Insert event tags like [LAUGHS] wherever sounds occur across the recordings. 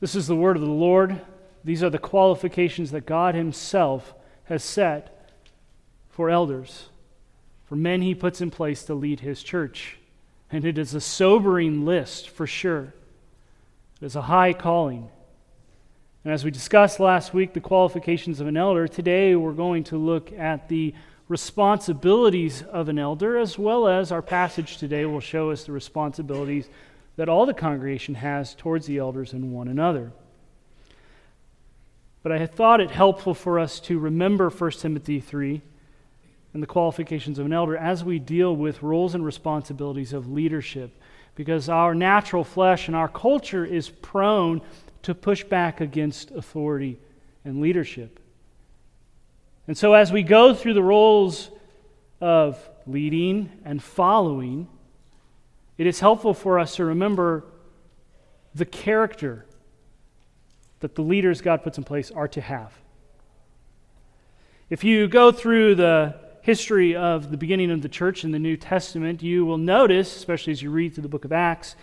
This is the word of the Lord. These are the qualifications that God Himself has set for elders, for men He puts in place to lead His church. And it is a sobering list for sure. It is a high calling. And as we discussed last week, the qualifications of an elder, today we're going to look at the responsibilities of an elder, as well as our passage today will show us the responsibilities that all the congregation has towards the elders and one another. But I had thought it helpful for us to remember 1 Timothy 3 and the qualifications of an elder as we deal with roles and responsibilities of leadership. Because our natural flesh and our culture is prone to push back against authority and leadership. And so, as we go through the roles of leading and following, it is helpful for us to remember the character that the leaders God puts in place are to have. If you go through the history of the beginning of the church in the New Testament, you will notice, especially as you read through the book of Acts,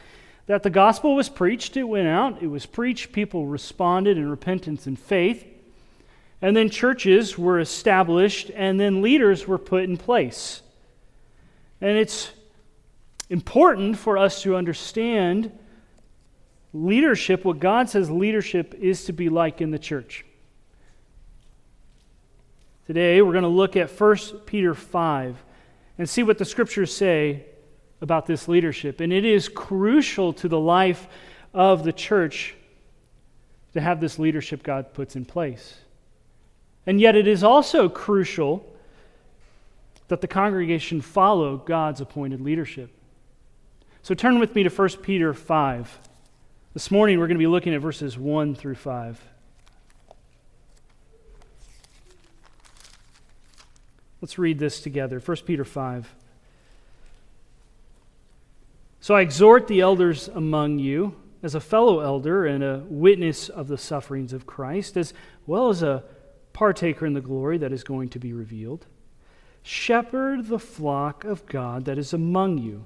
that the gospel was preached. It went out, it was preached, people responded in repentance and faith. And then churches were established, and then leaders were put in place. And it's important for us to understand leadership, what God says leadership is to be like in the church. Today, we're going to look at 1 Peter 5 and see what the scriptures say about this leadership. And it is crucial to the life of the church to have this leadership God puts in place. And yet, it is also crucial that the congregation follow God's appointed leadership. So turn with me to 1 Peter 5. This morning we're going to be looking at verses 1 through 5. Let's read this together. 1 Peter 5. So I exhort the elders among you, as a fellow elder and a witness of the sufferings of Christ, as well as a partaker in the glory that is going to be revealed. Shepherd the flock of God that is among you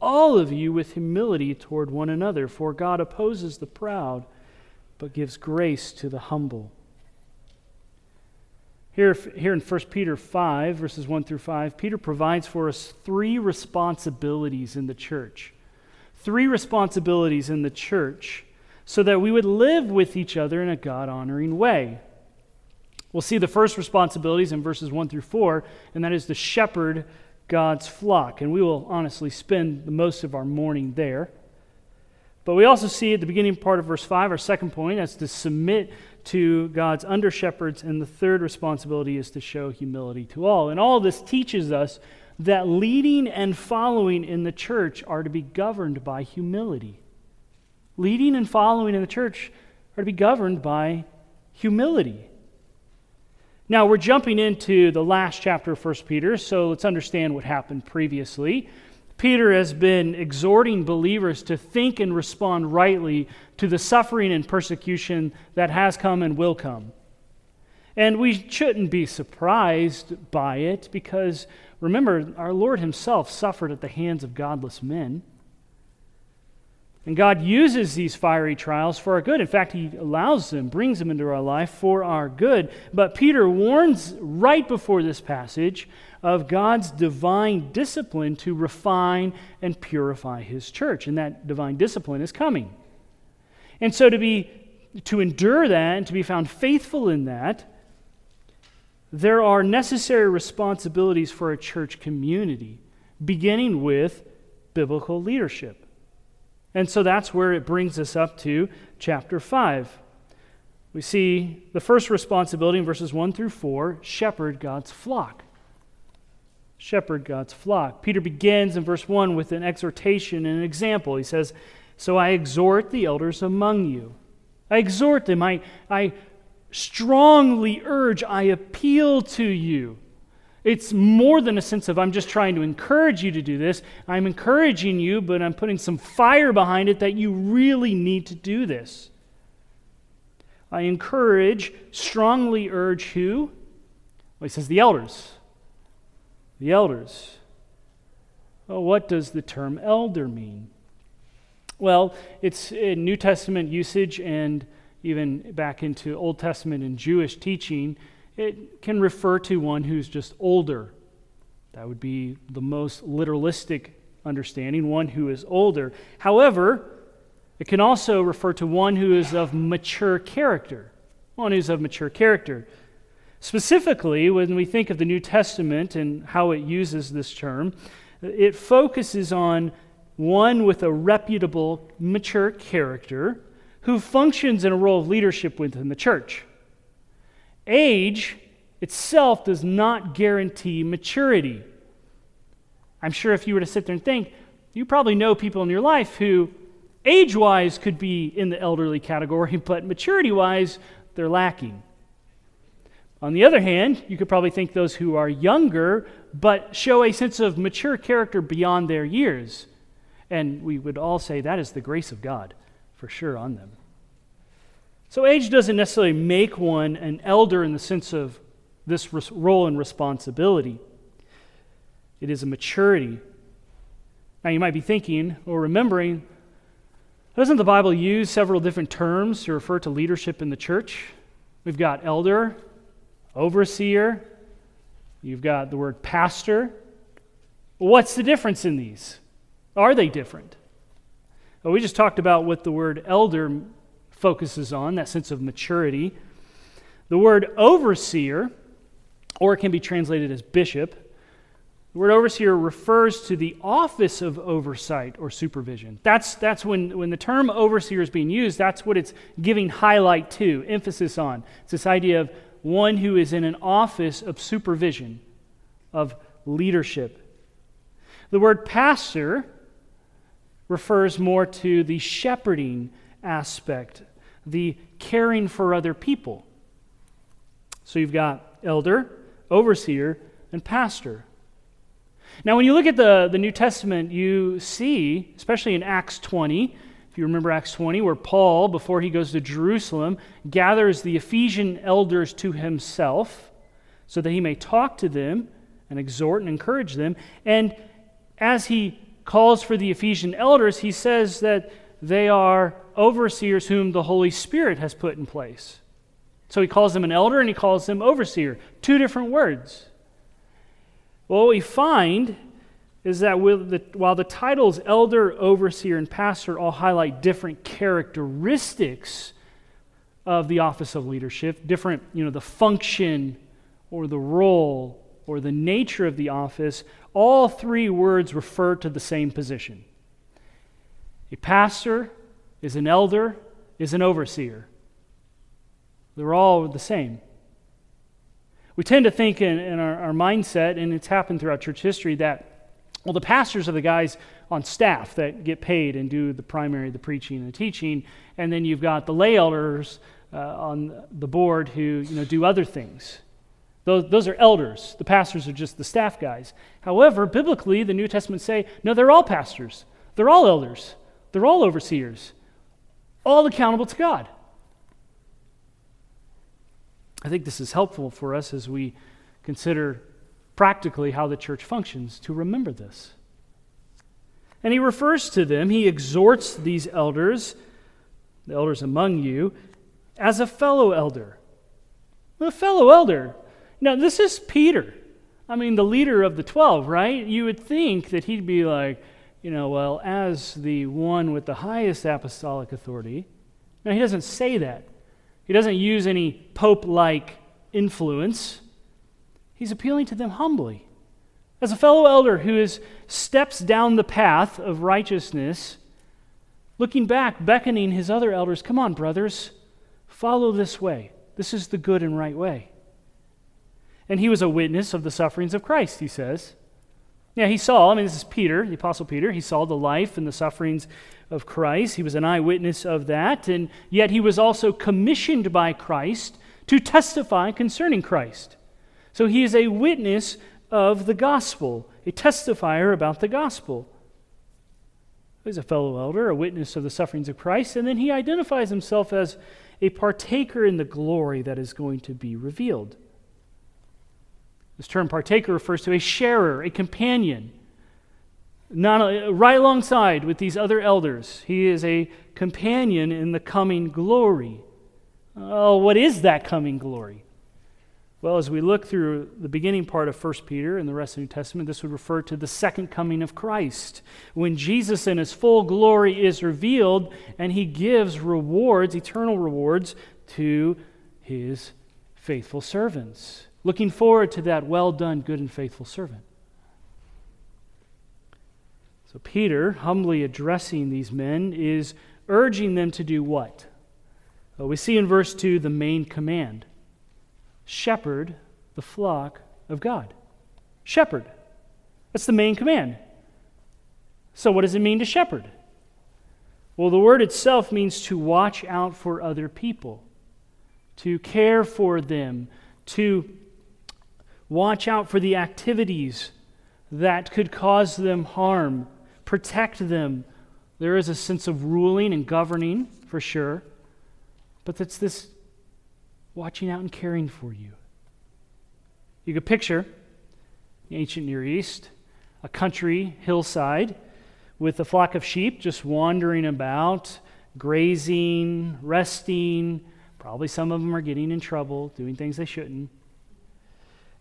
all of you with humility toward one another, for God opposes the proud, but gives grace to the humble. Here, here in 1 Peter 5, verses 1 through 5, Peter provides for us three responsibilities in the church. Three responsibilities in the church so that we would live with each other in a God honoring way. We'll see the first responsibilities in verses 1 through 4, and that is to shepherd God's flock. And we will honestly spend the most of our morning there. But we also see at the beginning part of verse 5, our second point, that's to submit to God's under shepherds. And the third responsibility is to show humility to all. And all this teaches us that leading and following in the church are to be governed by humility. Leading and following in the church are to be governed by humility. Now, we're jumping into the last chapter of 1 Peter, so let's understand what happened previously. Peter has been exhorting believers to think and respond rightly to the suffering and persecution that has come and will come. And we shouldn't be surprised by it because remember, our Lord Himself suffered at the hands of godless men. And God uses these fiery trials for our good. In fact, He allows them, brings them into our life for our good. But Peter warns right before this passage of God's divine discipline to refine and purify His church. And that divine discipline is coming. And so to be to endure that and to be found faithful in that, there are necessary responsibilities for a church community, beginning with biblical leadership. And so that's where it brings us up to chapter 5. We see the first responsibility in verses 1 through 4 shepherd God's flock. Shepherd God's flock. Peter begins in verse 1 with an exhortation and an example. He says, So I exhort the elders among you. I exhort them. I, I strongly urge, I appeal to you. It's more than a sense of I'm just trying to encourage you to do this. I'm encouraging you, but I'm putting some fire behind it that you really need to do this. I encourage, strongly urge who? Well, he says the elders. The elders. Well, what does the term elder mean? Well, it's in New Testament usage and even back into Old Testament and Jewish teaching, it can refer to one who's just older. That would be the most literalistic understanding, one who is older. However, it can also refer to one who is of mature character. One who's of mature character. Specifically, when we think of the New Testament and how it uses this term, it focuses on one with a reputable, mature character who functions in a role of leadership within the church. Age itself does not guarantee maturity. I'm sure if you were to sit there and think, you probably know people in your life who, age wise, could be in the elderly category, [LAUGHS] but maturity wise, they're lacking. On the other hand, you could probably think those who are younger, but show a sense of mature character beyond their years. And we would all say that is the grace of God for sure on them. So, age doesn't necessarily make one an elder in the sense of this role and responsibility, it is a maturity. Now, you might be thinking or remembering, doesn't the Bible use several different terms to refer to leadership in the church? We've got elder, overseer, you've got the word pastor. What's the difference in these? Are they different? Well, we just talked about what the word elder focuses on, that sense of maturity. The word overseer, or it can be translated as bishop, the word overseer refers to the office of oversight or supervision. That's, that's when, when the term overseer is being used, that's what it's giving highlight to, emphasis on. It's this idea of one who is in an office of supervision, of leadership. The word pastor refers more to the shepherding aspect, the caring for other people. So you've got elder, overseer, and pastor. Now, when you look at the, the New Testament, you see, especially in Acts 20, if you remember Acts 20, where Paul, before he goes to Jerusalem, gathers the Ephesian elders to himself so that he may talk to them and exhort and encourage them. And as he calls for the Ephesian elders, he says that they are overseers whom the Holy Spirit has put in place. So he calls them an elder and he calls them overseer. Two different words. Well, what we find is that the, while the titles elder, overseer, and pastor all highlight different characteristics of the office of leadership, different, you know, the function or the role or the nature of the office, all three words refer to the same position. A pastor is an elder, is an overseer. They're all the same. We tend to think in, in our, our, mindset, and it's happened throughout church history, that, well, the pastors are the guys on staff that get paid and do the primary, the preaching, and the teaching, and then you've got the lay elders uh, on the board who you know, do other things. Those, those are elders. The pastors are just the staff guys. However, biblically, the New Testament say, no, they're all pastors. They're all elders. They're all overseers. All accountable to God. I think this is helpful for us as we consider practically how the church functions to remember this. And he refers to them, he exhorts these elders, the elders among you, as a fellow elder. A fellow elder. Now, this is Peter. I mean, the leader of the 12, right? You would think that he'd be like, you know, well, as the one with the highest apostolic authority. Now, he doesn't say that. He doesn't use any pope like influence. He's appealing to them humbly. As a fellow elder who is, steps down the path of righteousness, looking back, beckoning his other elders, come on, brothers, follow this way. This is the good and right way. And he was a witness of the sufferings of Christ, he says. Yeah, he saw, I mean, this is Peter, the Apostle Peter. He saw the life and the sufferings of Christ. He was an eyewitness of that. And yet he was also commissioned by Christ to testify concerning Christ. So he is a witness of the gospel, a testifier about the gospel. He's a fellow elder, a witness of the sufferings of Christ, and then he identifies himself as a partaker in the glory that is going to be revealed. This term partaker refers to a sharer, a companion, not right alongside with these other elders. He is a companion in the coming glory. Oh, what is that coming glory? Well, as we look through the beginning part of 1 Peter and the rest of the New Testament, this would refer to the second coming of Christ. When Jesus in his full glory is revealed and he gives rewards, eternal rewards, to his faithful servants. Looking forward to that well done, good and faithful servant. So, Peter, humbly addressing these men, is urging them to do what? Well, we see in verse 2 the main command shepherd the flock of God. Shepherd. That's the main command. So, what does it mean to shepherd? Well, the word itself means to watch out for other people, to care for them, to watch out for the activities that could cause them harm, protect them. There is a sense of ruling and governing, for sure, but it's this watching out and caring for you. You could picture the ancient Near East, a country hillside with a flock of sheep just wandering about, grazing, resting. Probably some of them are getting in trouble, doing things they shouldn't.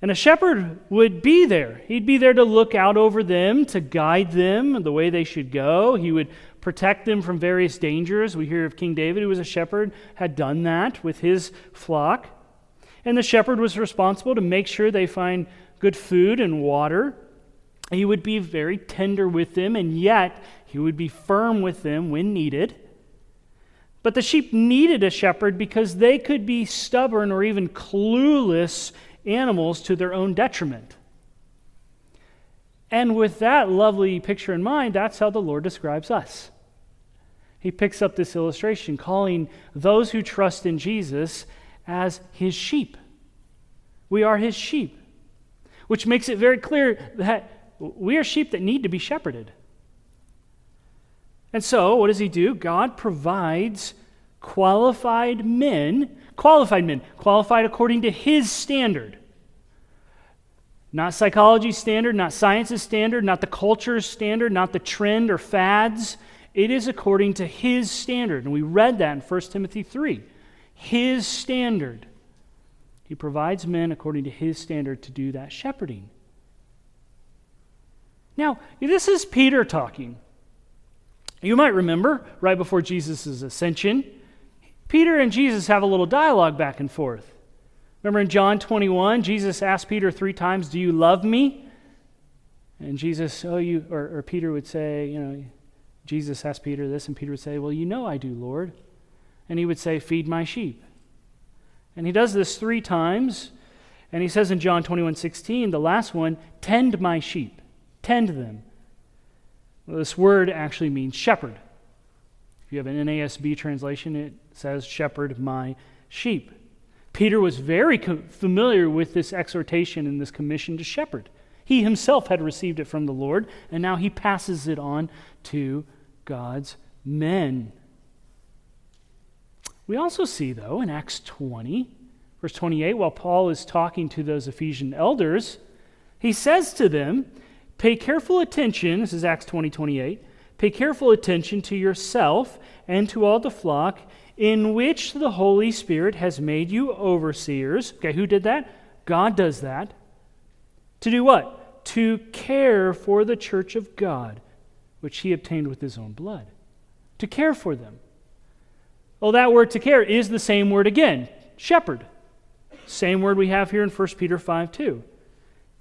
And a shepherd would be there. He'd be there to look out over them, to guide them the way they should go. He would protect them from various dangers. We hear of King David, who was a shepherd, had done that with his flock. And the shepherd was responsible to make sure they find good food and water. He would be very tender with them, and yet he would be firm with them when needed. But the sheep needed a shepherd because they could be stubborn or even clueless animals to their own detriment. And with that lovely picture in mind, that's how the Lord describes us. He picks up this illustration, calling those who trust in Jesus as his sheep. We are his sheep, which makes it very clear that we are sheep that need to be shepherded. And so, what does he do? God provides qualified men, qualified men, qualified according to his standard. Not psychology standard, not science's standard, not the culture's standard, not the trend or fads. It is according to his standard. And we read that in 1 Timothy 3. His standard. He provides men according to his standard to do that shepherding. Now, this is Peter talking. You might remember, right before Jesus' ascension, Peter and Jesus have a little dialogue back and forth. Remember in John 21, Jesus asked Peter three times, Do you love me? And Jesus, oh, you, or, or Peter would say, you know, Jesus asked Peter this, and Peter would say, Well, you know I do, Lord. And he would say, Feed my sheep. And he does this three times. And he says in John 21 16, the last one, Tend my sheep. Tend them. Well, this word actually means shepherd. If you have an NASB translation, it says, Shepherd my sheep. Peter was very familiar with this exhortation and this commission to shepherd. He himself had received it from the Lord, and now he passes it on to God's men. We also see, though, in Acts 20, verse 28, while Paul is talking to those Ephesian elders, he says to them, Pay careful attention, this is Acts 20, 28, pay careful attention to yourself and to all the flock in which the Holy Spirit has made you overseers. Okay, who did that? God does that. To do what? To care for the church of God, which he obtained with his own blood. To care for them. Well, that word to care is the same word again shepherd. Same word we have here in 1 Peter 5 2.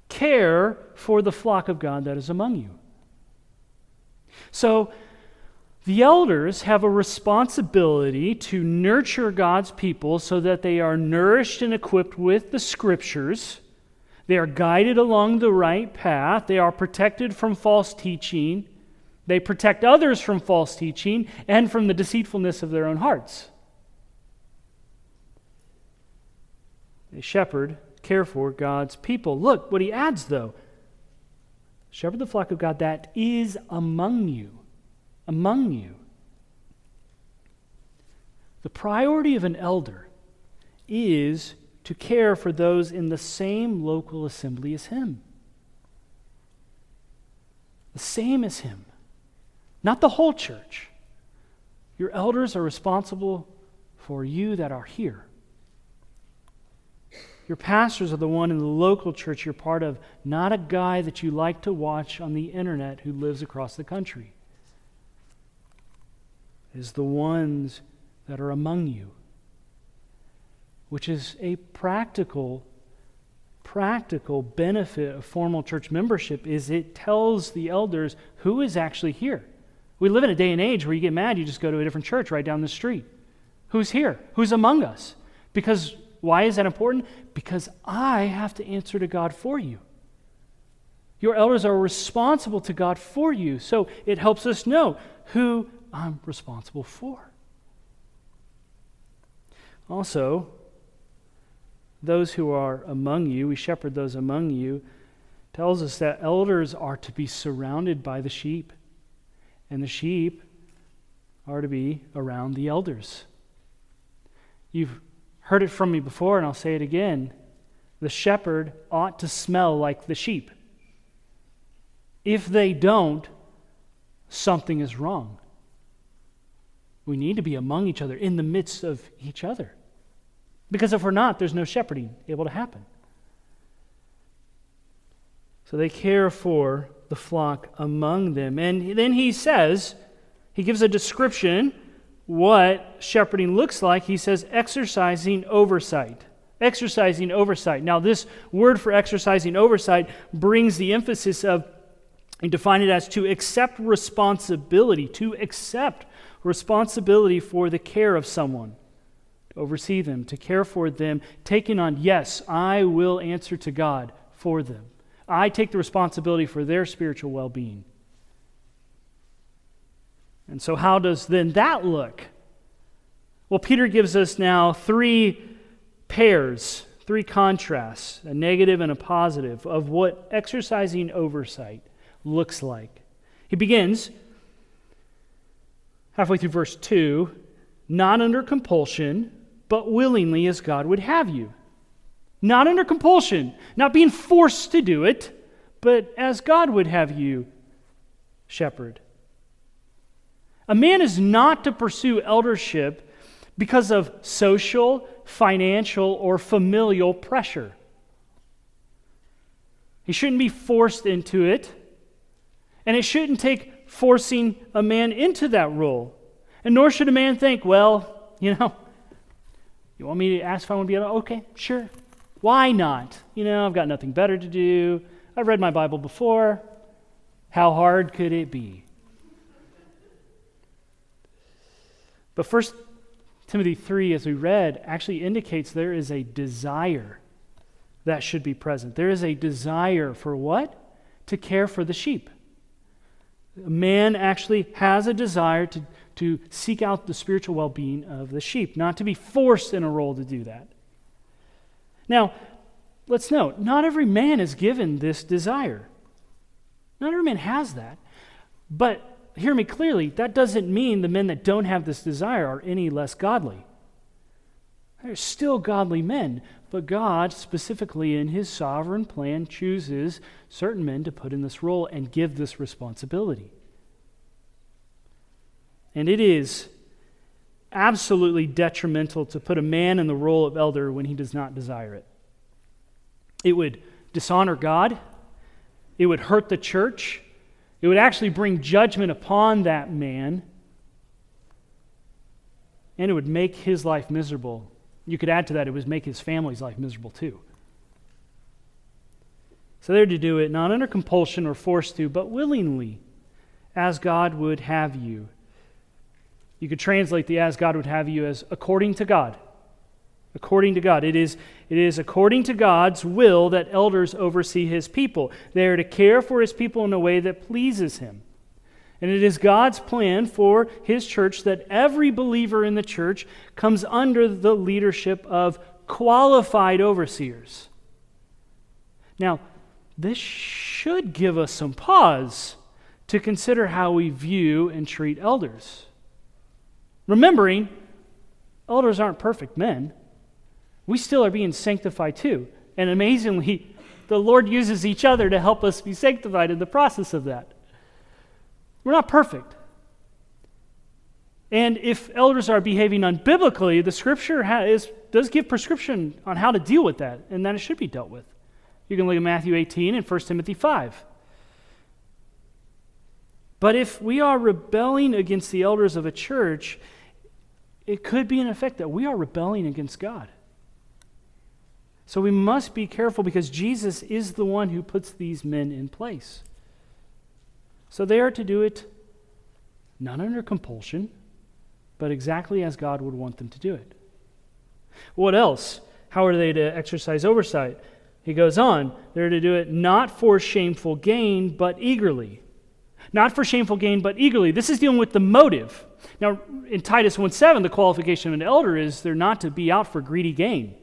Care for the flock of God that is among you. So, the elders have a responsibility to nurture God's people so that they are nourished and equipped with the scriptures. They are guided along the right path. They are protected from false teaching. They protect others from false teaching and from the deceitfulness of their own hearts. They shepherd, care for God's people. Look what he adds, though shepherd the flock of God that is among you among you. The priority of an elder is to care for those in the same local assembly as him. The same as him, not the whole church. Your elders are responsible for you that are here. Your pastors are the one in the local church you're part of, not a guy that you like to watch on the internet who lives across the country is the ones that are among you, which is a practical practical benefit of formal church membership is it tells the elders who is actually here. We live in a day and age where you get mad, you just go to a different church right down the street. Who's here? Who's among us? Because why is that important? Because I have to answer to God for you. Your elders are responsible to God for you. So it helps us know who I'm responsible for. Also, those who are among you, we shepherd those among you, tells us that elders are to be surrounded by the sheep, and the sheep are to be around the elders. You've heard it from me before, and I'll say it again. The shepherd ought to smell like the sheep. If they don't, something is wrong. We need to be among each other, in the midst of each other. Because if we're not, there's no shepherding able to happen. So they care for the flock among them. And then he says, he gives a description what shepherding looks like. He says, exercising oversight. Exercising oversight. Now, this word for exercising oversight brings the emphasis of, and define it as to accept responsibility, to accept responsibility for the care of someone, to oversee them, to care for them, taking on, yes, I will answer to God for them. I take the responsibility for their spiritual well being. And so, how does then that look? Well, Peter gives us now three pairs, three contrasts, a negative and a positive, of what exercising oversight looks like. He begins halfway through verse 2 not under compulsion, but willingly as God would have you. Not under compulsion, not being forced to do it, but as God would have you shepherd. A man is not to pursue eldership because of social, financial, or familial pressure. He shouldn't be forced into it, and it shouldn't take forcing a man into that role. And nor should a man think, well, you know, you want me to ask if I want to be able Okay, sure. Why not? You know, I've got nothing better to do. I've read my Bible before. How hard could it be? But First Timothy 3, as we read, actually indicates there is a desire that should be present. There is a desire for what? To care for the sheep. A man actually has a desire to, to seek out the spiritual well being of the sheep, not to be forced in a role to do that. Now, let's note not every man is given this desire. Not every man has that. But hear me clearly, that doesn't mean the men that don't have this desire are any less godly. They're still godly men, but God, specifically in his sovereign plan, chooses certain men to put in this role and give this responsibility. And it is absolutely detrimental to put a man in the role of elder when he does not desire it. It would dishonor God, it would hurt the church, it would actually bring judgment upon that man, and it would make his life miserable. You could add to that, it would make his family's life miserable too. So they're to do it not under compulsion or forced to, but willingly, as God would have you. You could translate the as God would have you as according to God. According to God. It is, it is according to God's will that elders oversee his people. They are to care for his people in a way that pleases him. And it is God's plan for his church that every believer in the church comes under the leadership of qualified overseers. Now, this should give us some pause to consider how we view and treat elders. Remembering, elders aren't perfect men. We still are being sanctified too. And amazingly, [LAUGHS] the Lord uses each other to help us be sanctified in the process of that. We're not perfect. And if elders are behaving unbiblically, the scripture has, does give prescription on how to deal with that, and that it should be dealt with. You can look at Matthew 18 and 1 Timothy 5. But if we are rebelling against the elders of a church, it could be an effect that we are rebelling against God. So we must be careful because Jesus is the one who puts these men in place. So they are to do it not under compulsion, but exactly as God would want them to do it. What else? How are they to exercise oversight? He goes on, they're to do it not for shameful gain, but eagerly. Not for shameful gain, but eagerly. This is dealing with the motive. Now, in Titus 1 7, the qualification of an elder is they're not to be out for greedy gain.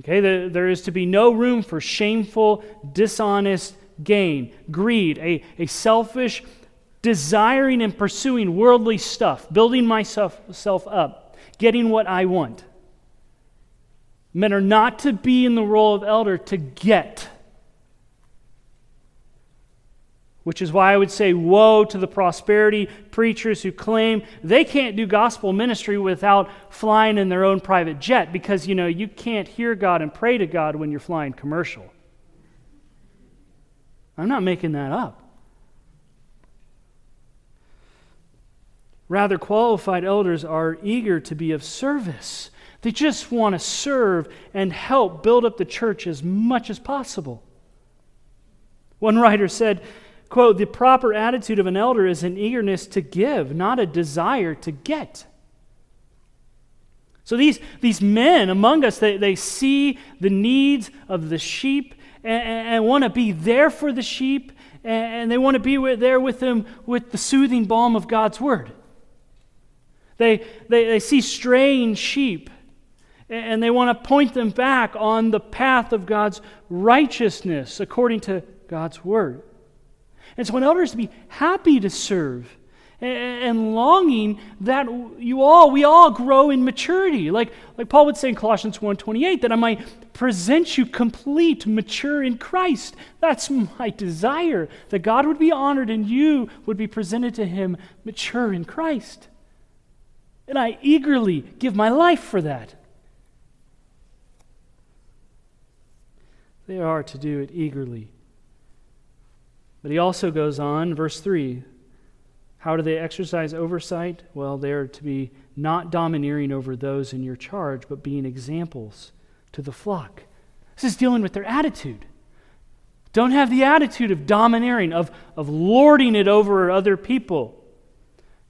Okay, the, there is to be no room for shameful, dishonest gain, greed, a, a selfish desiring and pursuing worldly stuff, building myself self up, getting what I want. Men are not to be in the role of elder to get which is why I would say, Woe to the prosperity preachers who claim they can't do gospel ministry without flying in their own private jet because, you know, you can't hear God and pray to God when you're flying commercial. I'm not making that up. Rather, qualified elders are eager to be of service. They just want to serve and help build up the church as much as possible. One writer said, Quote, the proper attitude of an elder is an eagerness to give, not a desire to get. So these, these men among us, they, they see the needs of the sheep and, and want to be there for the sheep, and, and they want to be with, there with them with the soothing balm of God's word. They, they, they see straying sheep, and they want to point them back on the path of God's righteousness according to God's word. And so, an elder is to be happy to serve and longing that you all we all grow in maturity. Like like paul would say in colossians 1.28 that i might present you complete mature in christ. That's my desire that god would be honored and you would be presented to him mature in christ. And i eagerly give my life for that. They are to do it eagerly. But he also goes on, verse 3 How do they exercise oversight? Well, they're to be not domineering over those in your charge, but being examples to the flock. This is dealing with their attitude. Don't have the attitude of domineering, of, of lording it over other people.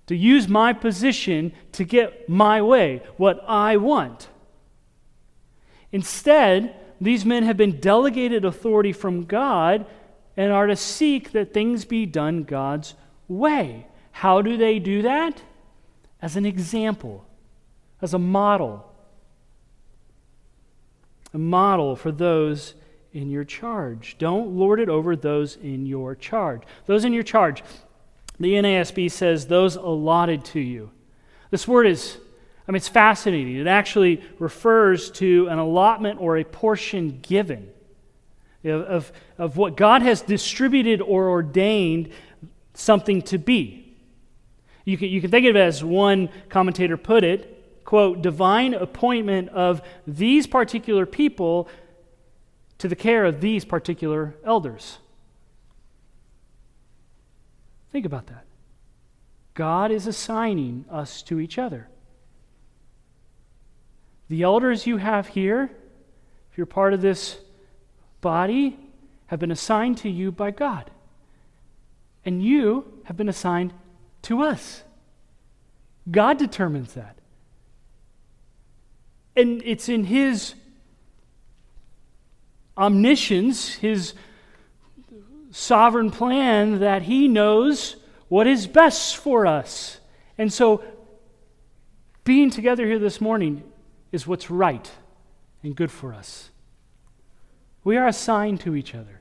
To use my position to get my way, what I want. Instead, these men have been delegated authority from God and are to seek that things be done God's way. How do they do that? As an example, as a model. a model for those in your charge. Don't lord it over those in your charge. Those in your charge. The NASB says those allotted to you. This word is, I mean, it's fascinating. It actually refers to an allotment or a portion given of, of what God has distributed or ordained something to be. You can, you can think of it as one commentator put it quote, divine appointment of these particular people to the care of these particular elders. Think about that. God is assigning us to each other. The elders you have here, if you're part of this body, have been assigned to you by God. And you have been assigned to us. God determines that. And it's in His omniscience, His sovereign plan, that He knows what is best for us. And so, being together here this morning is what's right and good for us. We are assigned to each other.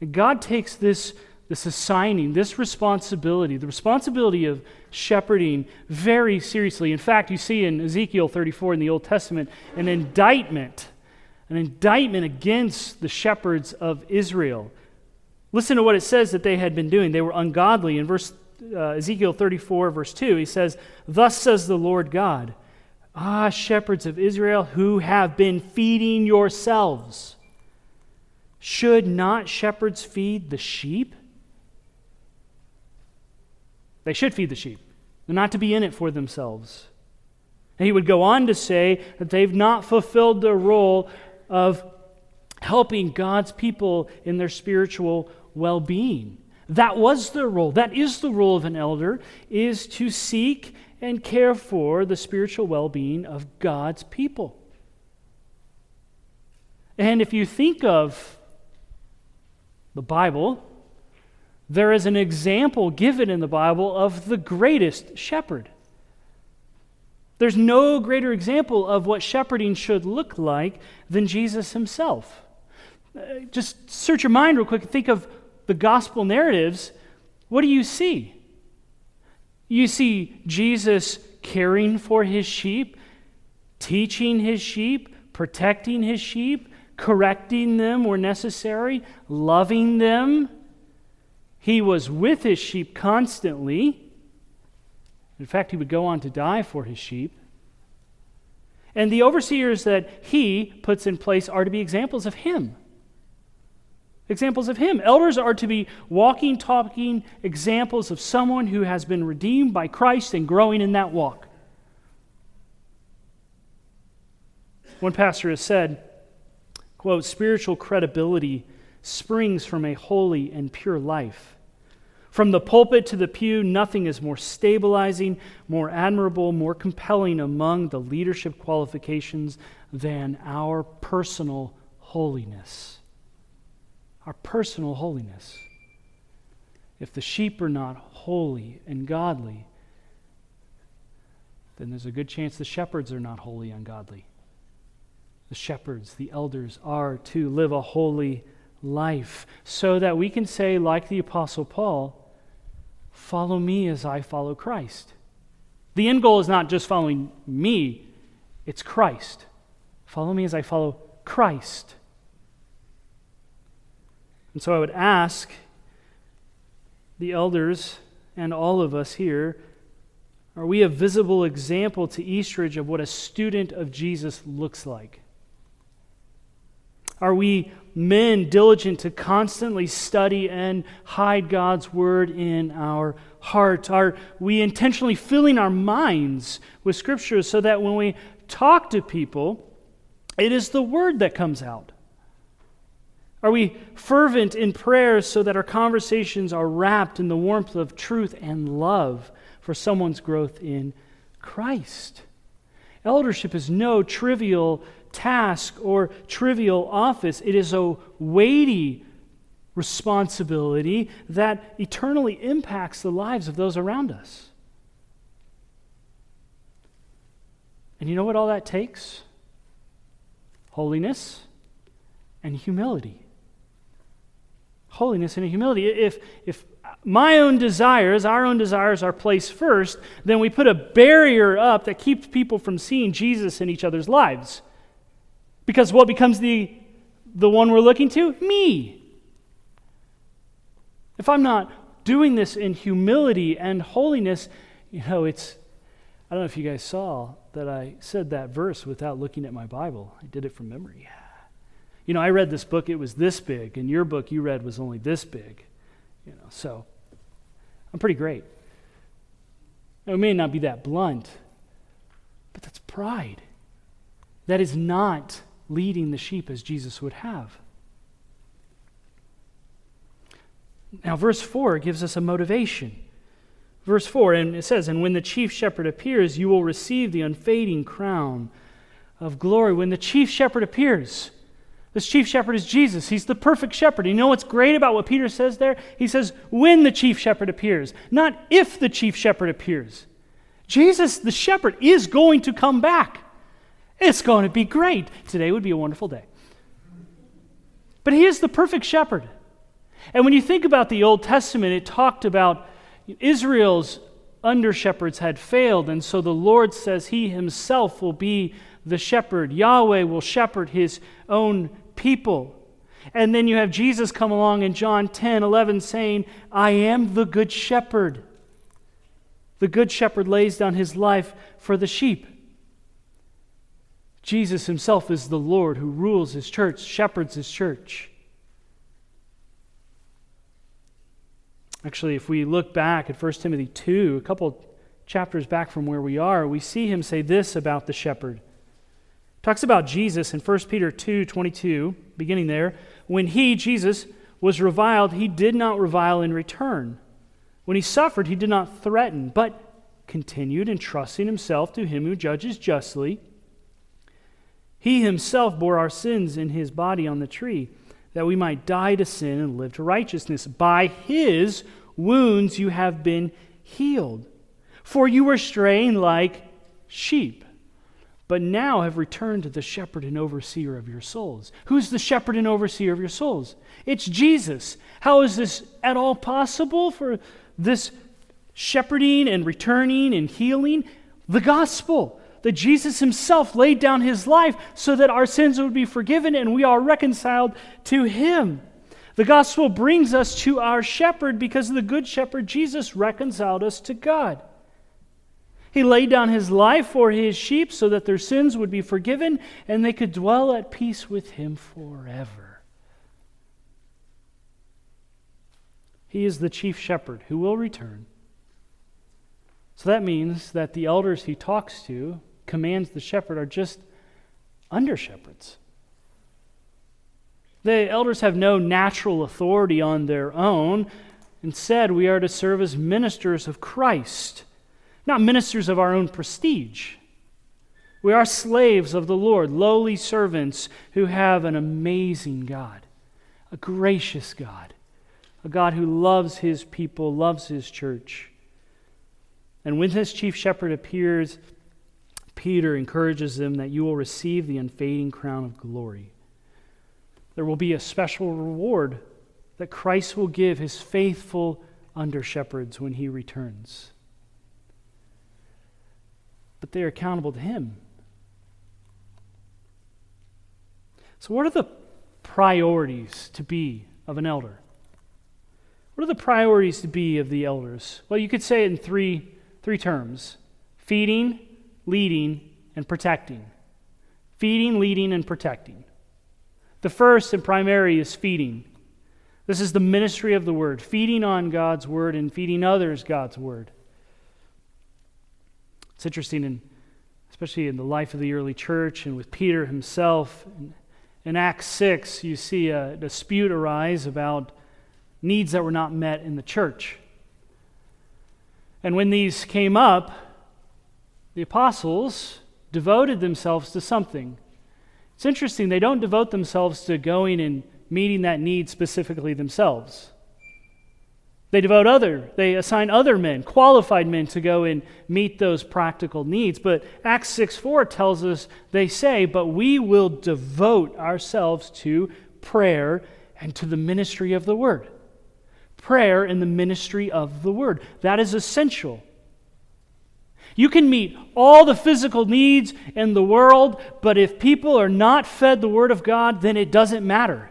And God takes this this assigning, this responsibility, the responsibility of shepherding very seriously. In fact, you see in Ezekiel 34 in the Old Testament an indictment, an indictment against the shepherds of Israel. Listen to what it says that they had been doing. They were ungodly. In verse uh, Ezekiel 34, verse 2, he says, Thus says the Lord God, Ah, shepherds of Israel who have been feeding yourselves. Should not shepherds feed the sheep? They should feed the sheep. They're not to be in it for themselves. And he would go on to say that they've not fulfilled their role of helping God's people in their spiritual well being. That was their role. That is the role of an elder, is to seek and care for the spiritual well being of God's people. And if you think of the Bible, there is an example given in the Bible of the greatest shepherd. There's no greater example of what shepherding should look like than Jesus himself. Uh, just search your mind real quick and think of the gospel narratives. What do you see? You see Jesus caring for his sheep, teaching his sheep, protecting his sheep, correcting them where necessary, loving them he was with his sheep constantly. In fact, he would go on to die for his sheep. And the overseers that he puts in place are to be examples of him. Examples of him. Elders are to be walking, talking examples of someone who has been redeemed by Christ and growing in that walk. One pastor has said, quote, spiritual credibility springs from a holy and pure life. From the pulpit to the pew, nothing is more stabilizing, more admirable, more compelling among the leadership qualifications than our personal holiness. Our personal holiness. If the sheep are not holy and godly, then there's a good chance the shepherds are not holy and godly. The shepherds, the elders, are to live a holy life so that we can say, like the Apostle Paul, follow me as I follow Christ. The end goal is not just following me, it's Christ. Follow me as I follow Christ. And so I would ask the elders and all of us here are we a visible example to Eastridge of what a student of Jesus looks like? Are we men diligent to constantly study and hide God's word in our heart? Are we intentionally filling our minds with Scripture so that when we talk to people, it is the word that comes out? Are we fervent in prayer so that our conversations are wrapped in the warmth of truth and love for someone's growth in Christ? Eldership is no trivial task or trivial office. It is a weighty responsibility that eternally impacts the lives of those around us. And you know what all that takes? holiness and humility. Holiness and humility. If, if my own desires, our own desires are placed first, then we put a barrier up that keeps people from seeing Jesus in each other's lives. Because what becomes the, the one we're looking to? Me. If I'm not doing this in humility and holiness, you know, it's, I don't know if you guys saw that I said that verse without looking at my Bible. I did it from memory. You know, I read this book, it was this big, and your book you read was only this big. You know, so I'm pretty great. Now, it may not be that blunt, but that's pride. That is not leading the sheep as Jesus would have. Now, verse 4 gives us a motivation. Verse 4, and it says, And when the chief shepherd appears, you will receive the unfading crown of glory. When the chief shepherd appears, this chief shepherd is Jesus. He's the perfect shepherd. You know what's great about what Peter says there? He says, when the chief shepherd appears, not if the chief shepherd appears. Jesus, the shepherd, is going to come back. It's going to be great. Today would be a wonderful day. But he is the perfect shepherd. And when you think about the Old Testament, it talked about Israel's under shepherds had failed, and so the Lord says he himself will be the shepherd. Yahweh will shepherd his own people. And then you have Jesus come along in John 10 11 saying, I am the good shepherd. The good shepherd lays down his life for the sheep. Jesus himself is the Lord who rules his church, shepherds his church. Actually, if we look back at 1 Timothy 2, a couple chapters back from where we are, we see him say this about the shepherd talks about Jesus in 1 Peter 2 22, beginning there. When he, Jesus, was reviled, he did not revile in return. When he suffered, he did not threaten, but continued entrusting himself to him who judges justly. He himself bore our sins in his body on the tree, that we might die to sin and live to righteousness. By his wounds you have been healed. For you were straying like sheep but now have returned to the shepherd and overseer of your souls. Who's the shepherd and overseer of your souls? It's Jesus. How is this at all possible for this shepherding and returning and healing? The gospel. That Jesus himself laid down his life so that our sins would be forgiven and we are reconciled to him. The gospel brings us to our shepherd because the good shepherd Jesus reconciled us to God. He laid down his life for his sheep so that their sins would be forgiven and they could dwell at peace with him forever. He is the chief shepherd who will return. So that means that the elders he talks to, commands the shepherd, are just under shepherds. The elders have no natural authority on their own. Instead, we are to serve as ministers of Christ not ministers of our own prestige. We are slaves of the Lord, lowly servants who have an amazing God, a gracious God, a God who loves his people, loves his church. And when this chief shepherd appears, Peter encourages them that you will receive the unfading crown of glory. There will be a special reward that Christ will give his faithful under shepherds when he returns but they are accountable to Him. So, what are the priorities to be of an elder? What are the priorities to be of the elders? Well, you could say it in three, three terms feeding, leading, and protecting. Feeding, leading, and protecting. The first and primary is feeding. This is the ministry of the word, feeding on God's word and feeding others God's word. It's interesting, in, especially in the life of the early church and with Peter himself. In, in Acts 6, you see a dispute arise about needs that were not met in the church. And when these came up, the apostles devoted themselves to something. It's interesting, they don't devote themselves to going and meeting that need specifically themselves. They devote other, they assign other men, qualified men, to go and meet those practical needs. But Acts 6 4 tells us they say, But we will devote ourselves to prayer and to the ministry of the word. Prayer and the ministry of the word. That is essential. You can meet all the physical needs in the world, but if people are not fed the word of God, then it doesn't matter.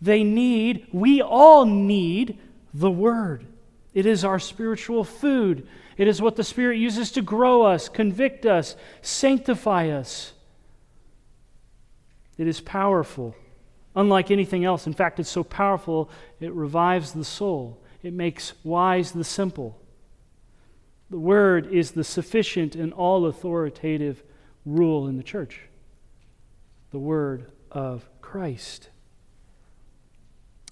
They need, we all need the Word. It is our spiritual food. It is what the Spirit uses to grow us, convict us, sanctify us. It is powerful, unlike anything else. In fact, it's so powerful, it revives the soul, it makes wise the simple. The Word is the sufficient and all authoritative rule in the church. The Word of Christ.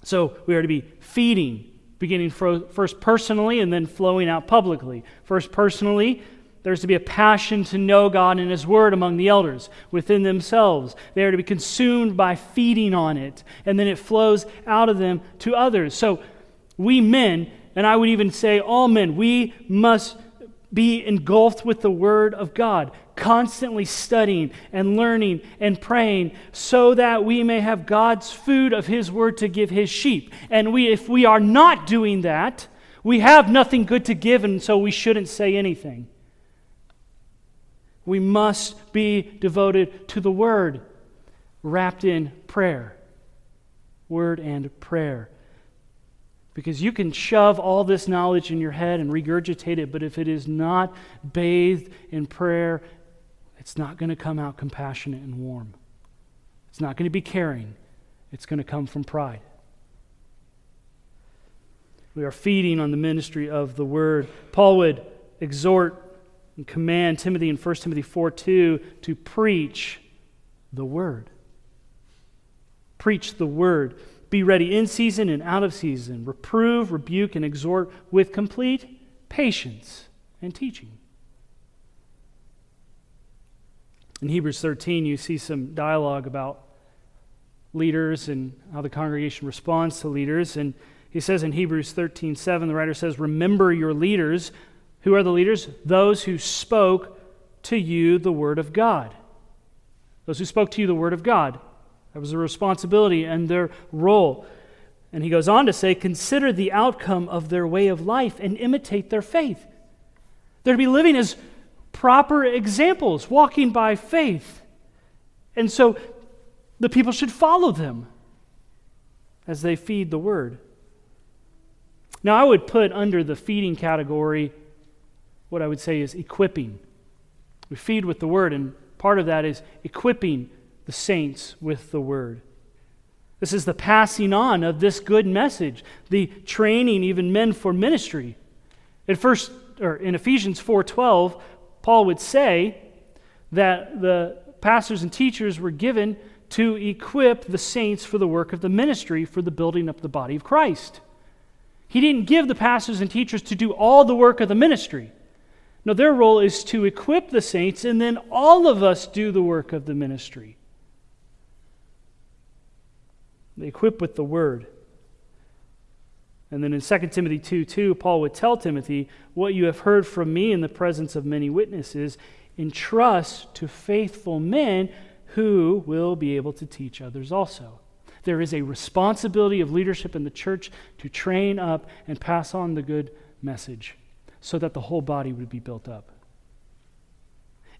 So we are to be feeding, beginning first personally and then flowing out publicly. First personally, there's to be a passion to know God and His Word among the elders within themselves. They are to be consumed by feeding on it, and then it flows out of them to others. So we men, and I would even say all men, we must be engulfed with the Word of God, constantly studying and learning and praying so that we may have God's food of His Word to give His sheep. And we, if we are not doing that, we have nothing good to give, and so we shouldn't say anything. We must be devoted to the Word, wrapped in prayer. Word and prayer. Because you can shove all this knowledge in your head and regurgitate it, but if it is not bathed in prayer, it's not going to come out compassionate and warm. It's not going to be caring. It's going to come from pride. We are feeding on the ministry of the word. Paul would exhort and command Timothy in 1 Timothy 4 2 to preach the word. Preach the word. Be ready in season and out of season. Reprove, rebuke, and exhort with complete patience and teaching. In Hebrews 13, you see some dialogue about leaders and how the congregation responds to leaders. And he says in Hebrews 13, 7, the writer says, Remember your leaders. Who are the leaders? Those who spoke to you the word of God. Those who spoke to you the word of God. That was a responsibility and their role. And he goes on to say, Consider the outcome of their way of life and imitate their faith. They're to be living as proper examples, walking by faith. And so the people should follow them as they feed the word. Now, I would put under the feeding category what I would say is equipping. We feed with the word, and part of that is equipping the saints with the word. This is the passing on of this good message, the training even men for ministry. In first or in Ephesians 4:12, Paul would say that the pastors and teachers were given to equip the saints for the work of the ministry for the building up the body of Christ. He didn't give the pastors and teachers to do all the work of the ministry. No, their role is to equip the saints, and then all of us do the work of the ministry. They equip with the word. And then in 2 Timothy 2 2, Paul would tell Timothy, What you have heard from me in the presence of many witnesses, entrust to faithful men who will be able to teach others also. There is a responsibility of leadership in the church to train up and pass on the good message so that the whole body would be built up.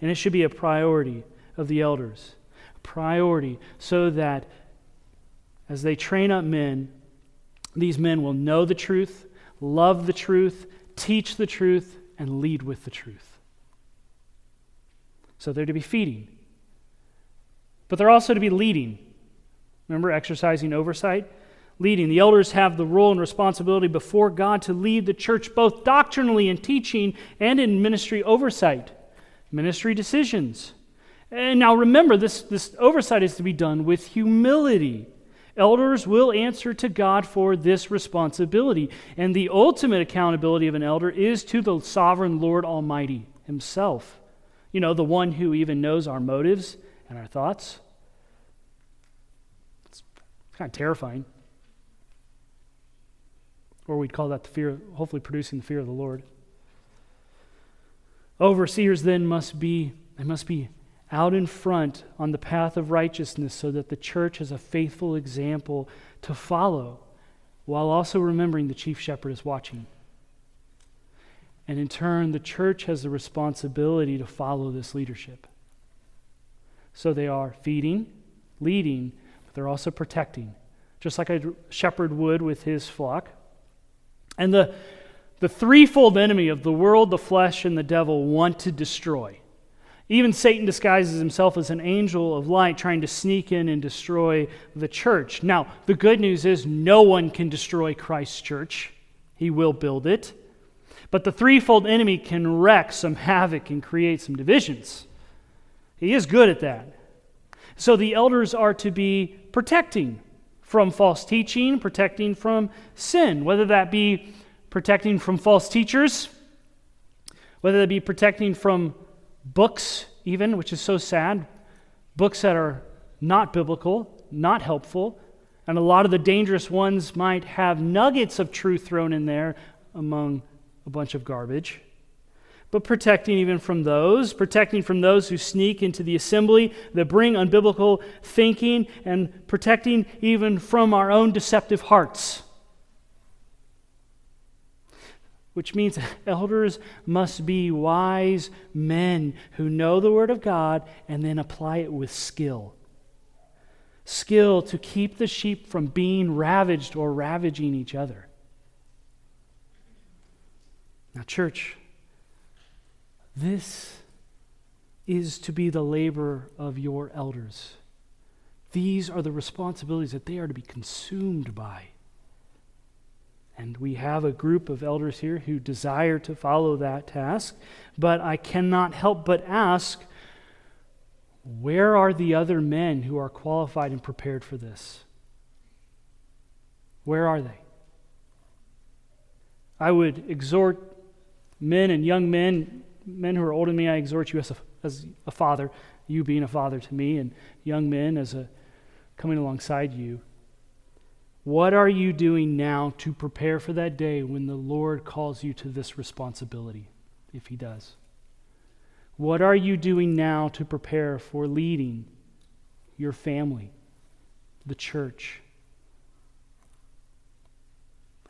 And it should be a priority of the elders, a priority so that as they train up men, these men will know the truth, love the truth, teach the truth, and lead with the truth. So they're to be feeding. But they're also to be leading. Remember, exercising oversight? Leading. The elders have the role and responsibility before God to lead the church both doctrinally in teaching and in ministry oversight, ministry decisions. And now remember, this, this oversight is to be done with humility. Elders will answer to God for this responsibility. And the ultimate accountability of an elder is to the sovereign Lord Almighty Himself. You know, the one who even knows our motives and our thoughts. It's kind of terrifying. Or we'd call that the fear, hopefully producing the fear of the Lord. Overseers then must be, they must be out in front on the path of righteousness so that the church has a faithful example to follow while also remembering the chief shepherd is watching. And in turn, the church has the responsibility to follow this leadership. So they are feeding, leading, but they're also protecting, just like a shepherd would with his flock. And the, the threefold enemy of the world, the flesh, and the devil want to destroy. Even Satan disguises himself as an angel of light, trying to sneak in and destroy the church. Now, the good news is no one can destroy Christ's church, he will build it. But the threefold enemy can wreak some havoc and create some divisions. He is good at that. So the elders are to be protecting from false teaching, protecting from sin, whether that be protecting from false teachers, whether that be protecting from books, even, which is so sad, books that are not biblical, not helpful, and a lot of the dangerous ones might have nuggets of truth thrown in there among a bunch of garbage. But protecting even from those, protecting from those who sneak into the assembly that bring unbiblical thinking, and protecting even from our own deceptive hearts. Which means [LAUGHS] elders must be wise men who know the Word of God and then apply it with skill. Skill to keep the sheep from being ravaged or ravaging each other. Now, church, this is to be the labor of your elders. These are the responsibilities that they are to be consumed by. And we have a group of elders here who desire to follow that task. But I cannot help but ask where are the other men who are qualified and prepared for this? Where are they? I would exhort men and young men, men who are older than me, I exhort you as a, as a father, you being a father to me, and young men as a coming alongside you what are you doing now to prepare for that day when the Lord calls you to this responsibility, if He does? What are you doing now to prepare for leading your family, the church?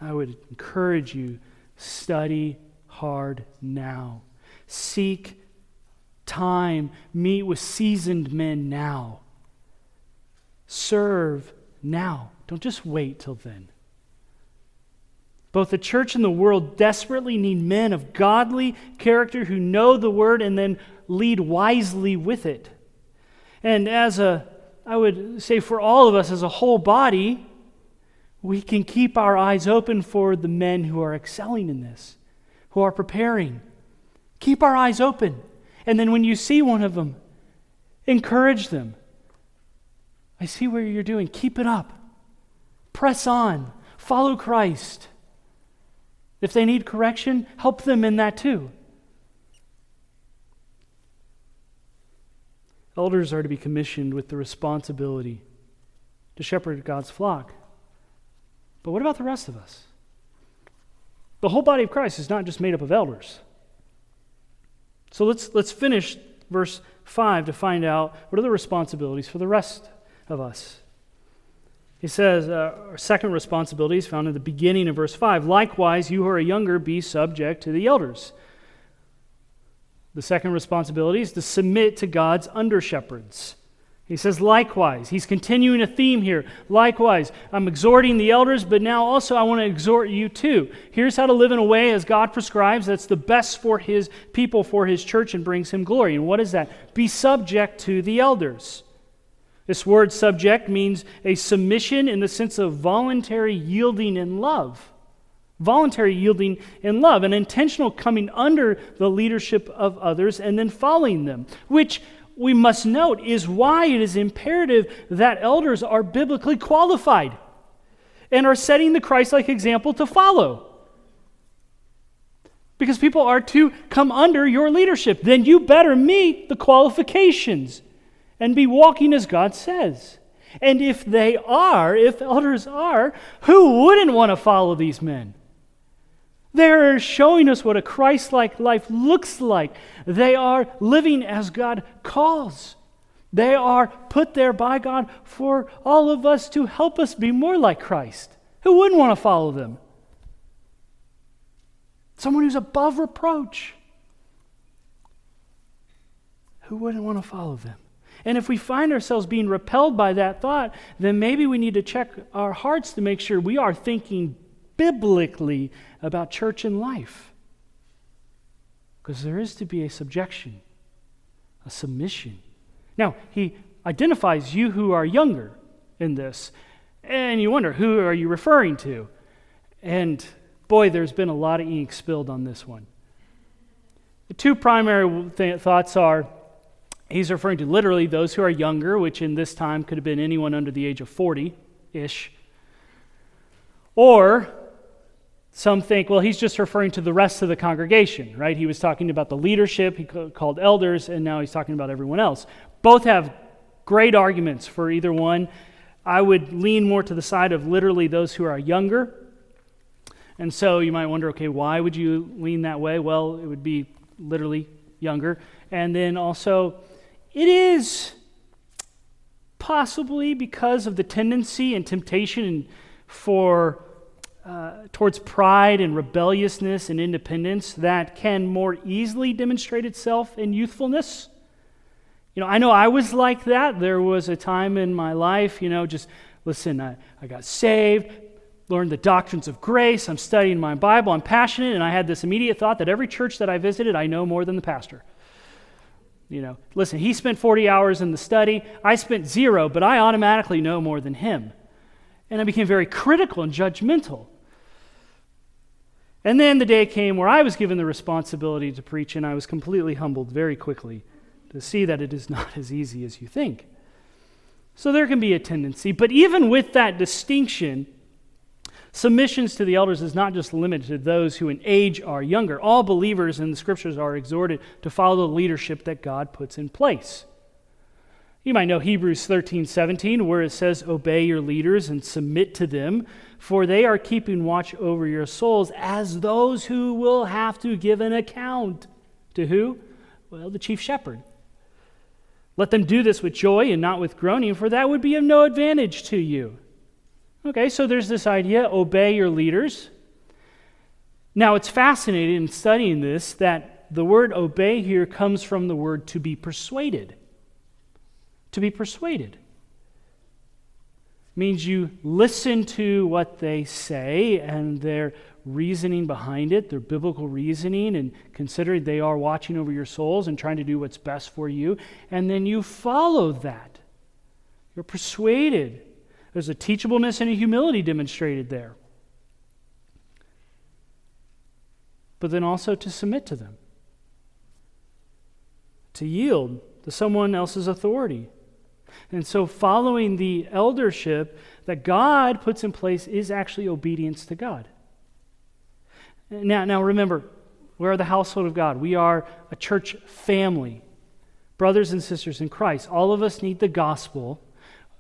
I would encourage you study hard now. Seek time, meet with seasoned men now. Serve now. Don't just wait till then. Both the church and the world desperately need men of godly character who know the word and then lead wisely with it. And as a, I would say for all of us as a whole body, we can keep our eyes open for the men who are excelling in this, who are preparing. Keep our eyes open. And then when you see one of them, encourage them. I see where you're doing. Keep it up. Press on. Follow Christ. If they need correction, help them in that too. Elders are to be commissioned with the responsibility to shepherd God's flock. But what about the rest of us? The whole body of Christ is not just made up of elders. So let's, let's finish verse 5 to find out what are the responsibilities for the rest of us. He says, uh, our second responsibility is found in the beginning of verse 5. Likewise, you who are younger, be subject to the elders. The second responsibility is to submit to God's under shepherds. He says, likewise. He's continuing a theme here. Likewise, I'm exhorting the elders, but now also I want to exhort you too. Here's how to live in a way as God prescribes that's the best for his people, for his church, and brings him glory. And what is that? Be subject to the elders. This word subject means a submission in the sense of voluntary yielding in love. Voluntary yielding in love, an intentional coming under the leadership of others and then following them, which we must note is why it is imperative that elders are biblically qualified and are setting the Christ like example to follow. Because people are to come under your leadership, then you better meet the qualifications and be walking as God says. And if they are, if elders are, who wouldn't want to follow these men? They're showing us what a Christ like life looks like. They are living as God calls. They are put there by God for all of us to help us be more like Christ. Who wouldn't want to follow them? Someone who's above reproach. Who wouldn't want to follow them? And if we find ourselves being repelled by that thought, then maybe we need to check our hearts to make sure we are thinking biblically about church and life. Because there is to be a subjection, a submission. Now, he identifies you who are younger in this, and you wonder, who are you referring to? And boy, there's been a lot of ink spilled on this one. The two primary th- thoughts are he's referring to literally those who are younger, which in this time could have been anyone under the age of 40 ish, or some think, well, he's just referring to the rest of the congregation, right? He was talking about the leadership, he called elders, and now he's talking about everyone else. Both have great arguments for either one. I would lean more to the side of literally those who are younger. And so you might wonder, okay, why would you lean that way? Well, it would be literally younger. And then also, it is possibly because of the tendency and temptation for uh, towards pride and rebelliousness and independence that can more easily demonstrate itself in youthfulness. You know, I know I was like that. There was a time in my life, you know, just listen, I, I got saved, learned the doctrines of grace, I'm studying my Bible, I'm passionate, and I had this immediate thought that every church that I visited, I know more than the pastor. You know, listen, he spent 40 hours in the study, I spent zero, but I automatically know more than him. And I became very critical and judgmental. And then the day came where I was given the responsibility to preach, and I was completely humbled very quickly to see that it is not [LAUGHS] as easy as you think. So there can be a tendency, but even with that distinction, submissions to the elders is not just limited to those who in age are younger. All believers in the scriptures are exhorted to follow the leadership that God puts in place. You might know Hebrews 13, 17, where it says, Obey your leaders and submit to them, for they are keeping watch over your souls as those who will have to give an account. To who? Well, the chief shepherd. Let them do this with joy and not with groaning, for that would be of no advantage to you. Okay, so there's this idea obey your leaders. Now, it's fascinating in studying this that the word obey here comes from the word to be persuaded to be persuaded. Means you listen to what they say and their reasoning behind it, their biblical reasoning, and consider they are watching over your souls and trying to do what's best for you, and then you follow that. You're persuaded. There's a teachableness and a humility demonstrated there. But then also to submit to them, to yield to someone else's authority. And so, following the eldership that God puts in place is actually obedience to God. Now, now remember, we are the household of God. We are a church family, brothers and sisters in Christ. All of us need the gospel.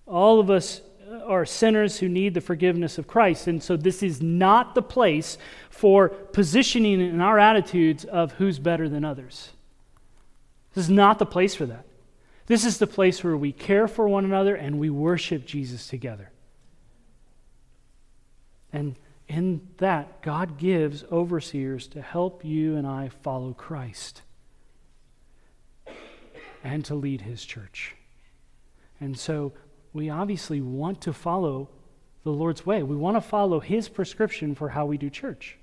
All of us are sinners who need the forgiveness of Christ. And so, this is not the place for positioning in our attitudes of who's better than others. This is not the place for that. This is the place where we care for one another and we worship Jesus together. And in that, God gives overseers to help you and I follow Christ and to lead his church. And so we obviously want to follow the Lord's way. We want to follow his prescription for how we do church.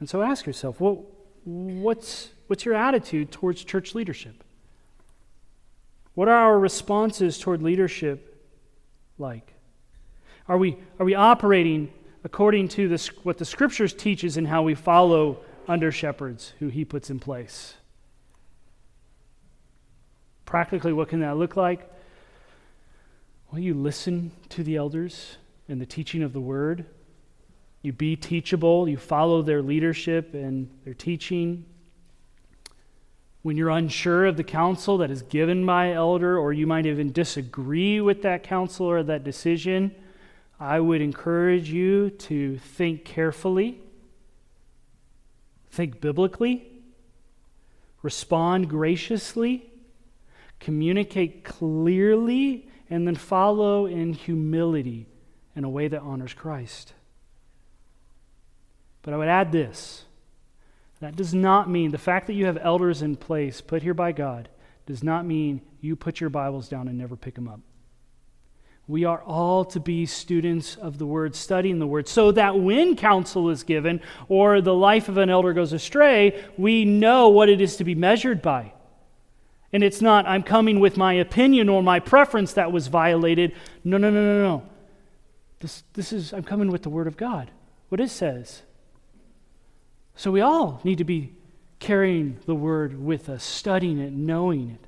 And so ask yourself, what's What's your attitude towards church leadership? What are our responses toward leadership like? Are we, are we operating according to this, what the scriptures teaches and how we follow under shepherds who he puts in place? Practically, what can that look like? Well, you listen to the elders and the teaching of the word. You be teachable. You follow their leadership and their teaching when you're unsure of the counsel that is given by elder, or you might even disagree with that counsel or that decision, I would encourage you to think carefully, think biblically, respond graciously, communicate clearly, and then follow in humility in a way that honors Christ. But I would add this that does not mean the fact that you have elders in place put here by God does not mean you put your Bibles down and never pick them up. We are all to be students of the Word, studying the Word, so that when counsel is given or the life of an elder goes astray, we know what it is to be measured by. And it's not, I'm coming with my opinion or my preference that was violated. No, no, no, no, no. This, this is, I'm coming with the Word of God, what it says. So we all need to be carrying the Word with us, studying it, knowing it,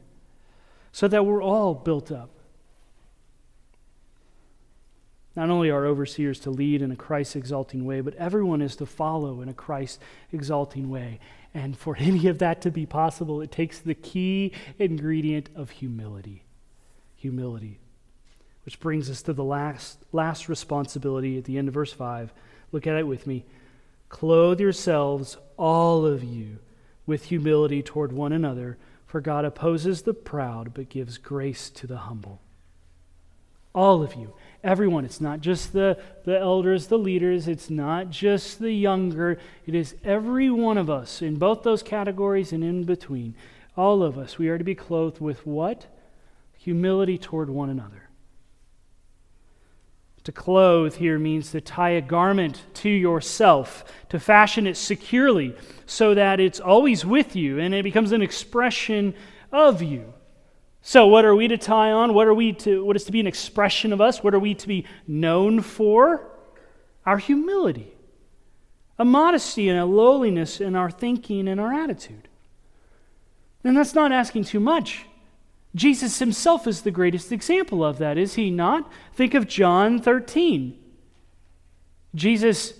so that we're all built up. Not only are overseers to lead in a Christ exalting way, but everyone is to follow in a Christ exalting way. And for [LAUGHS] any of that to be possible, it takes the key ingredient of humility. Humility. Which brings us to the last, last responsibility at the end of verse 5. Look at it with me. Clothe yourselves, all of you, with humility toward one another, for God opposes the proud but gives grace to the humble. All of you, everyone. It's not just the, the elders, the leaders, it's not just the younger. It is every one of us in both those categories and in between. All of us. We are to be clothed with what? Humility toward one another. To clothe here means to tie a garment to yourself, to fashion it securely so that it's always with you and it becomes an expression of you. So, what are we to tie on? What are we to what is to be an expression of us? What are we to be known for? Our humility, a modesty and a lowliness in our thinking and our attitude. And that's not asking too much. Jesus himself is the greatest example of that, is he not? Think of John 13. Jesus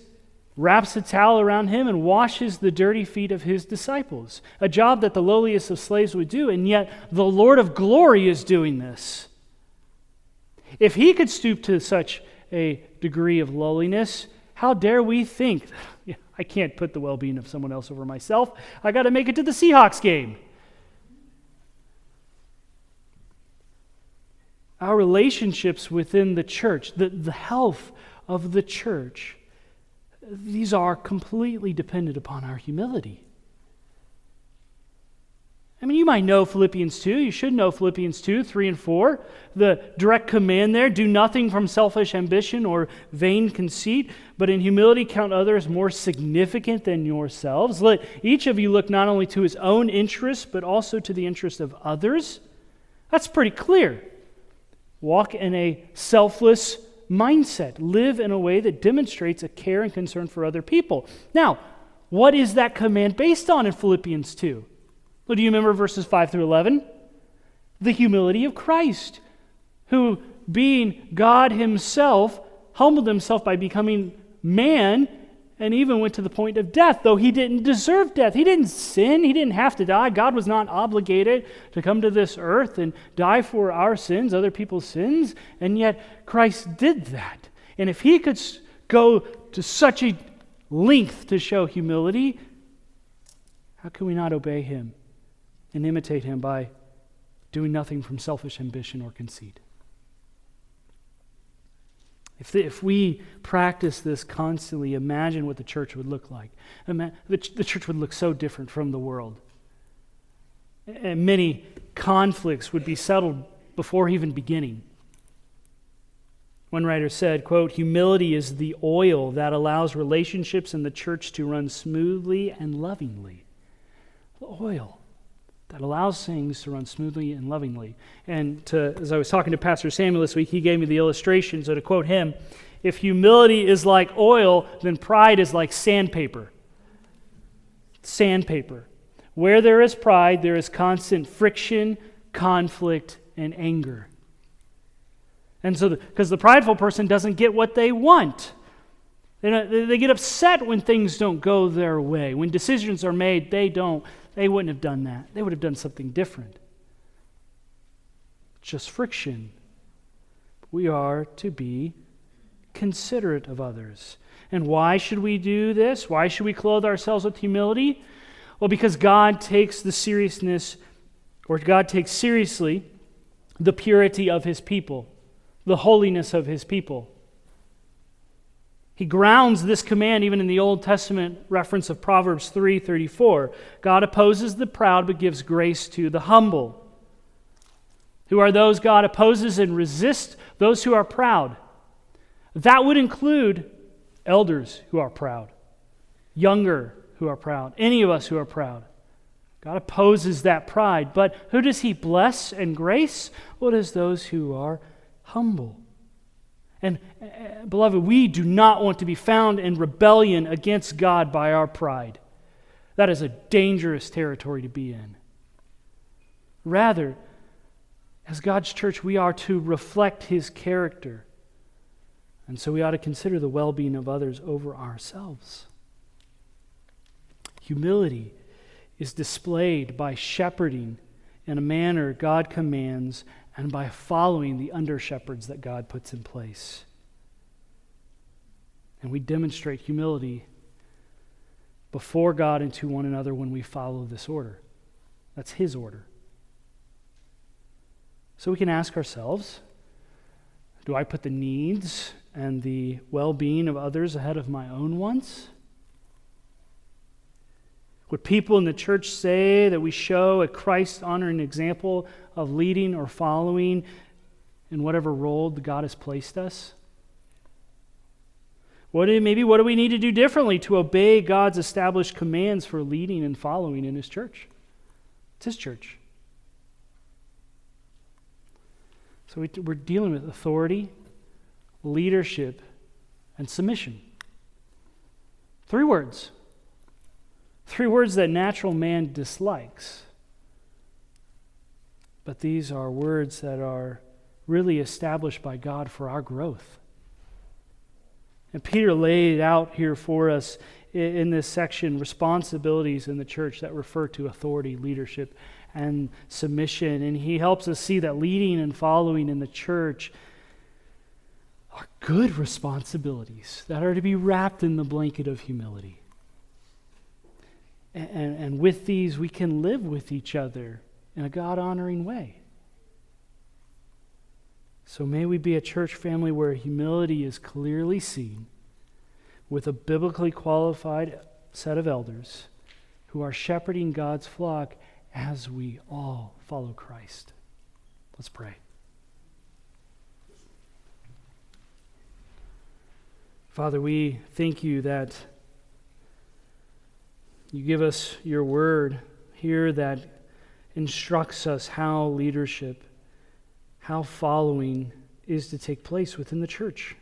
wraps a towel around him and washes the dirty feet of his disciples, a job that the lowliest of slaves would do, and yet the Lord of glory is doing this. If he could stoop to such a degree of lowliness, how dare we think, [LAUGHS] I can't put the well being of someone else over myself. I got to make it to the Seahawks game. our relationships within the church, the, the health of the church, these are completely dependent upon our humility. I mean, you might know Philippians 2. You should know Philippians 2, 3, and 4. The direct command there do nothing from selfish ambition or vain conceit, but in humility count others more significant than yourselves. Let each of you look not only to his own interests, but also to the interests of others. That's pretty clear. Walk in a selfless mindset. Live in a way that demonstrates a care and concern for other people. Now, what is that command based on in Philippians 2? Well, do you remember verses 5 through 11? The humility of Christ, who, being God Himself, humbled Himself by becoming man and even went to the point of death, though he didn't deserve death. He didn't sin, he didn't have to die. God was not obligated to come to this earth and die for our sins, other people's sins, and yet Christ did that. And if he could go to such a length to show humility, how can we not obey him and imitate him by doing nothing from selfish ambition or conceit? If, the, if we practice this constantly, imagine what the church would look like. the, the church would look so different from the world. And many conflicts would be settled before even beginning. One writer said, quote, humility is the oil that allows relationships in the church to run smoothly and lovingly. The oil that allows things to run smoothly and lovingly. And to, as I was talking to Pastor Samuel this week, he gave me the illustration. So to quote him, if humility is like oil, then pride is like sandpaper. Sandpaper. Where there is pride, there is constant friction, conflict, and anger. And so, because the, the prideful person doesn't get what they want. They, they get upset when things don't go their way. When decisions are made, they don't they wouldn't have done that. They would have done something different. Just friction. We are to be considerate of others. And why should we do this? Why should we clothe ourselves with humility? Well, because God takes the seriousness, or God takes seriously the purity of his people, the holiness of his people. He grounds this command even in the Old Testament reference of Proverbs 3:34. God opposes the proud but gives grace to the humble. Who are those God opposes and resists? Those who are proud. That would include elders who are proud, younger who are proud, any of us who are proud. God opposes that pride, but who does He bless and grace? Well, those who are humble. And, uh, beloved, we do not want to be found in rebellion against God by our pride. That is a dangerous territory to be in. Rather, as God's church, we are to reflect His character. And so we ought to consider the well being of others over ourselves. Humility is displayed by shepherding in a manner God commands and by following the under shepherds that God puts in place. And we demonstrate humility before God and to one another when we follow this order. That's His order. So we can ask ourselves do I put the needs and the well being of others ahead of my own wants? Would people in the church say that we show a Christ honoring example of leading or following in whatever role God has placed us? What do, maybe what do we need to do differently to obey God's established commands for leading and following in His church? It's His church. So we, we're dealing with authority, leadership, and submission. Three words Three words that natural man dislikes. But these are words that are really established by God for our growth. And Peter laid out here for us in this section responsibilities in the church that refer to authority, leadership, and submission. And he helps us see that leading and following in the church are good responsibilities that are to be wrapped in the blanket of humility. And, and with these, we can live with each other in a God honoring way. So may we be a church family where humility is clearly seen with a biblically qualified set of elders who are shepherding God's flock as we all follow Christ. Let's pray. Father, we thank you that you give us your word here that instructs us how leadership, how following is to take place within the church.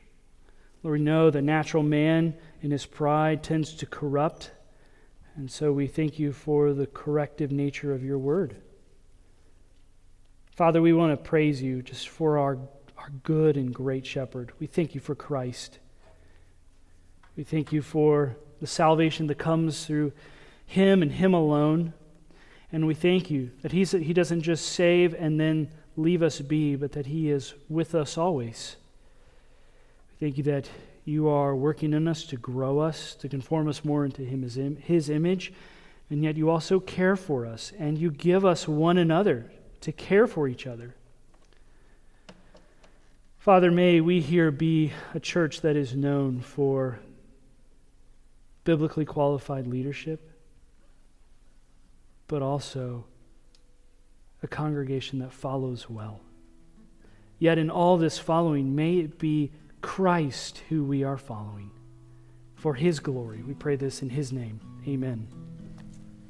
Lord, we know the natural man in his pride tends to corrupt, and so we thank you for the corrective nature of your word. Father, we want to praise you just for our, our good and great shepherd. We thank you for Christ. We thank you for the salvation that comes through him and Him alone. And we thank you that he's, He doesn't just save and then leave us be, but that He is with us always. We thank you that you are working in us to grow us, to conform us more into him, his, his image, and yet you also care for us, and you give us one another to care for each other. Father, may we here be a church that is known for biblically qualified leadership but also a congregation that follows well. Yet in all this following, may it be Christ who we are following. For his glory, we pray this in his name. Amen.